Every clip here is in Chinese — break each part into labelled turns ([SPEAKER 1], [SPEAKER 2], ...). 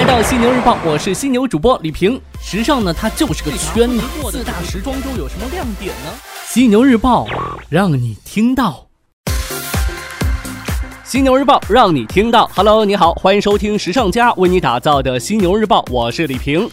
[SPEAKER 1] 来到犀牛日报，我是犀牛主播李平。时尚呢，它就是个圈子。四大时装周有什么亮点呢？犀牛日报让你听到。犀牛日报让你听到。Hello，你好，欢迎收听时尚家为你打造的犀牛日报，我是李平。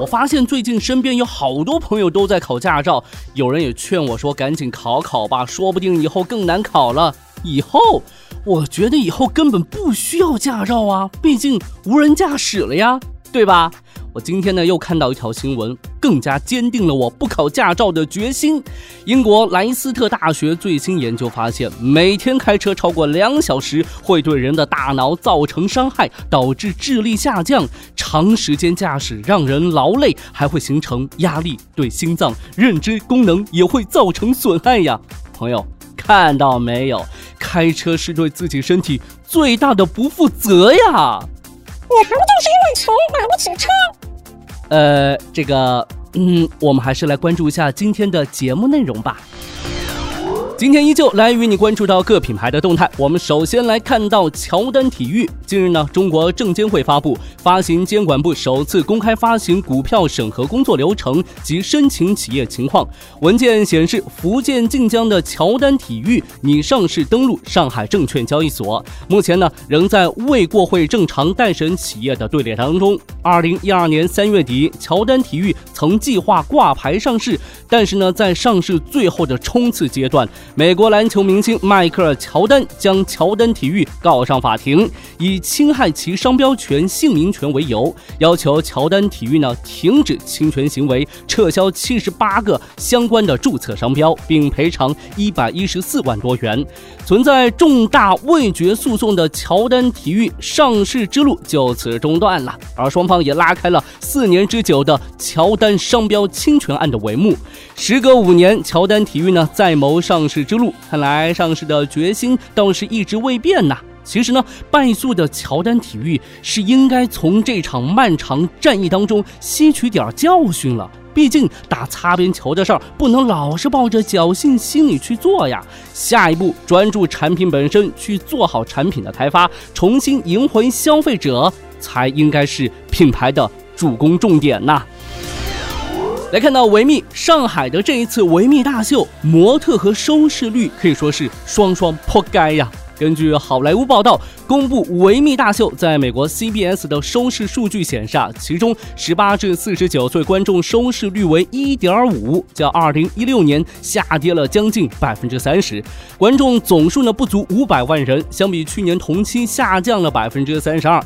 [SPEAKER 1] 我发现最近身边有好多朋友都在考驾照，有人也劝我说赶紧考考吧，说不定以后更难考了。以后，我觉得以后根本不需要驾照啊，毕竟无人驾驶了呀，对吧？我今天呢又看到一条新闻，更加坚定了我不考驾照的决心。英国莱斯特大学最新研究发现，每天开车超过两小时会对人的大脑造成伤害，导致智力下降。长时间驾驶让人劳累，还会形成压力，对心脏、认知功能也会造成损害呀。朋友，看到没有？开车是对自己身体最大的不负责呀！
[SPEAKER 2] 你还不就是因为穷买不起车？
[SPEAKER 1] 呃，这个，嗯，我们还是来关注一下今天的节目内容吧。今天依旧来与你关注到各品牌的动态。我们首先来看到乔丹体育。近日呢，中国证监会发布发行监管部首次公开发行股票审核工作流程及申请企业情况。文件显示，福建晋江的乔丹体育拟上市登陆上海证券交易所，目前呢仍在未过会正常待审企业的队列当中。二零一二年三月底，乔丹体育曾计划挂牌上市，但是呢，在上市最后的冲刺阶段。美国篮球明星迈克尔·乔丹将乔丹体育告上法庭，以侵害其商标权、姓名权为由，要求乔丹体育呢停止侵权行为，撤销七十八个相关的注册商标，并赔偿一百一十四万多元。存在重大未决诉讼的乔丹体育上市之路就此中断了，而双方也拉开了四年之久的乔丹商标侵权案的帷幕。时隔五年，乔丹体育呢再谋上市。之路看来，上市的决心倒是一直未变呐。其实呢，败诉的乔丹体育是应该从这场漫长战役当中吸取点教训了。毕竟打擦边球的事儿不能老是抱着侥幸心理去做呀。下一步专注产品本身，去做好产品的开发，重新赢回消费者，才应该是品牌的主攻重点呐。来看到维密上海的这一次维密大秀，模特和收视率可以说是双双破该呀。根据好莱坞报道。公布维密大秀在美国 CBS 的收视数据显示，啊，其中十八至四十九岁观众收视率为一点五，较二零一六年下跌了将近百分之三十，观众总数呢不足五百万人，相比去年同期下降了百分之三十二。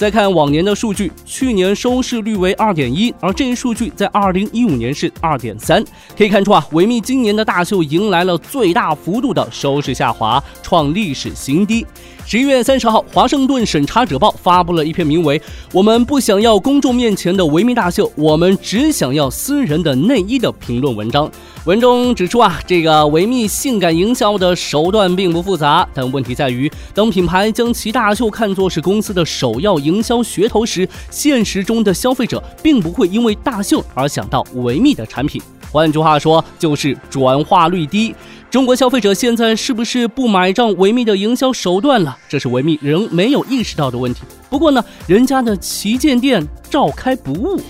[SPEAKER 1] 再看往年的数据，去年收视率为二点一，而这一数据在二零一五年是二点三，可以看出啊，维密今年的大秀迎来了最大幅度的收视下滑，创历史新低。十一月三十号，华盛顿审查者报发布了一篇名为《我们不想要公众面前的维密大秀，我们只想要私人的内衣》的评论文章。文中指出啊，这个维密性感营销的手段并不复杂，但问题在于，当品牌将其大秀看作是公司的首要营销噱头时，现实中的消费者并不会因为大秀而想到维密的产品。换句话说，就是转化率低。中国消费者现在是不是不买账维密的营销手段了？这是维密仍没有意识到的问题。不过呢，人家的旗舰店照开不误。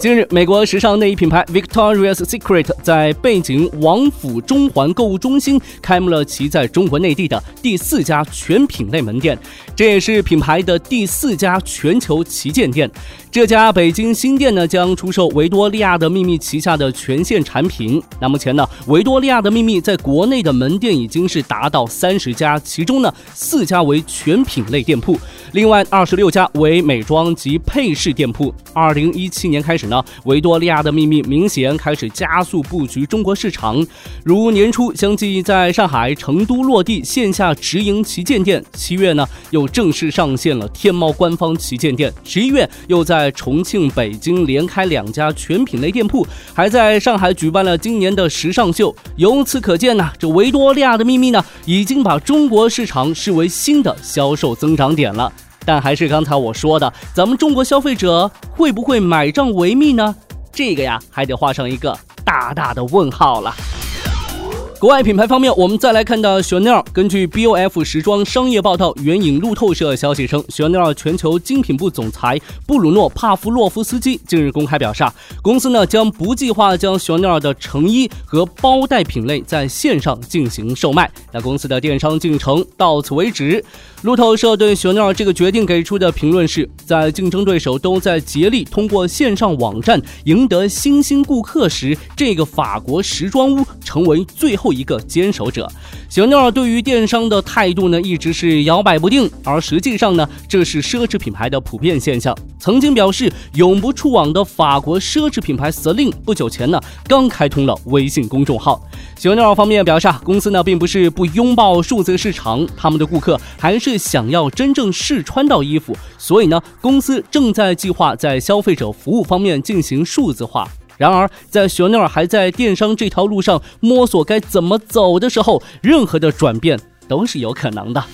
[SPEAKER 1] 近日，美国时尚内衣品牌 Victoria's Secret 在背景王府中环购物中心开幕了其在中国内地的第四家全品类门店，这也是品牌的第四家全球旗舰店。这家北京新店呢，将出售维多利亚的秘密旗下的全线产品。那目前呢，维多利亚的秘密在国内的门店已经是达到三十家，其中呢，四家为全品类店铺，另外二十六家为美妆及配饰店铺。二零一七年开始。呢，维多利亚的秘密明显开始加速布局中国市场，如年初相继在上海、成都落地线下直营旗舰店，七月呢又正式上线了天猫官方旗舰店，十一月又在重庆、北京连开两家全品类店铺，还在上海举办了今年的时尚秀。由此可见呢，这维多利亚的秘密呢已经把中国市场视为新的销售增长点了。但还是刚才我说的，咱们中国消费者会不会买账维密呢？这个呀，还得画上一个大大的问号了。国外品牌方面，我们再来看到 Chanel。根据 BOF 时装商业报道援引路透社消息称，Chanel 全球精品部总裁布鲁诺·帕夫洛夫斯基近日公开表示，公司呢将不计划将 Chanel 的成衣和包袋品类在线上进行售卖。那公司的电商进程到此为止。路透社对雪尼尔这个决定给出的评论是：在竞争对手都在竭力通过线上网站赢得新兴顾客时，这个法国时装屋成为最后。一个坚守者，小妞儿对于电商的态度呢，一直是摇摆不定。而实际上呢，这是奢侈品牌的普遍现象。曾经表示永不触网的法国奢侈品牌 Celine，不久前呢，刚开通了微信公众号。小妞儿方面表示啊，公司呢并不是不拥抱数字市场，他们的顾客还是想要真正试穿到衣服，所以呢，公司正在计划在消费者服务方面进行数字化。然而，在熊尼尔还在电商这条路上摸索该怎么走的时候，任何的转变都是有可能的。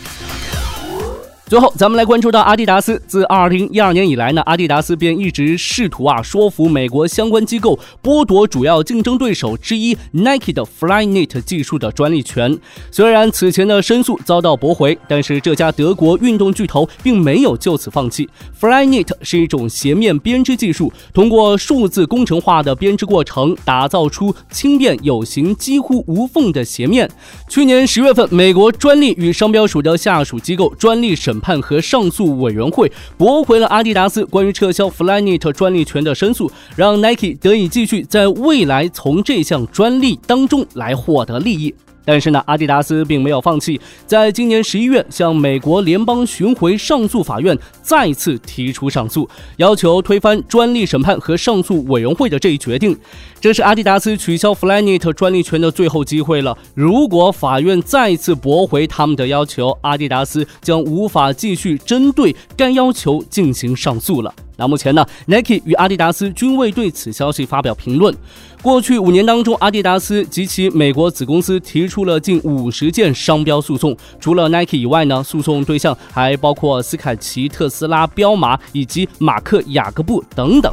[SPEAKER 1] 最后，咱们来关注到阿迪达斯。自二零一二年以来呢，阿迪达斯便一直试图啊说服美国相关机构剥夺主要竞争对手之一 Nike 的 Flyknit 技术的专利权。虽然此前的申诉遭到驳回，但是这家德国运动巨头并没有就此放弃。Flyknit 是一种鞋面编织技术，通过数字工程化的编织过程，打造出轻便有型、几乎无缝的鞋面。去年十月份，美国专利与商标署的下属机构专利审审。判和上诉委员会驳回了阿迪达斯关于撤销 Flyknit 专利权的申诉，让 Nike 得以继续在未来从这项专利当中来获得利益。但是呢，阿迪达斯并没有放弃，在今年十一月向美国联邦巡回上诉法院再次提出上诉，要求推翻专利审判和上诉委员会的这一决定。这是阿迪达斯取消 Flyknit 专利权的最后机会了。如果法院再次驳回他们的要求，阿迪达斯将无法继续针对该要求进行上诉了。那目前呢，Nike 与阿迪达斯均未对此消息发表评论。过去五年当中，阿迪达斯及其美国子公司提出了近五十件商标诉讼。除了 Nike 以外呢，诉讼对象还包括斯凯奇、特斯拉、彪马以及马克·雅各布等等。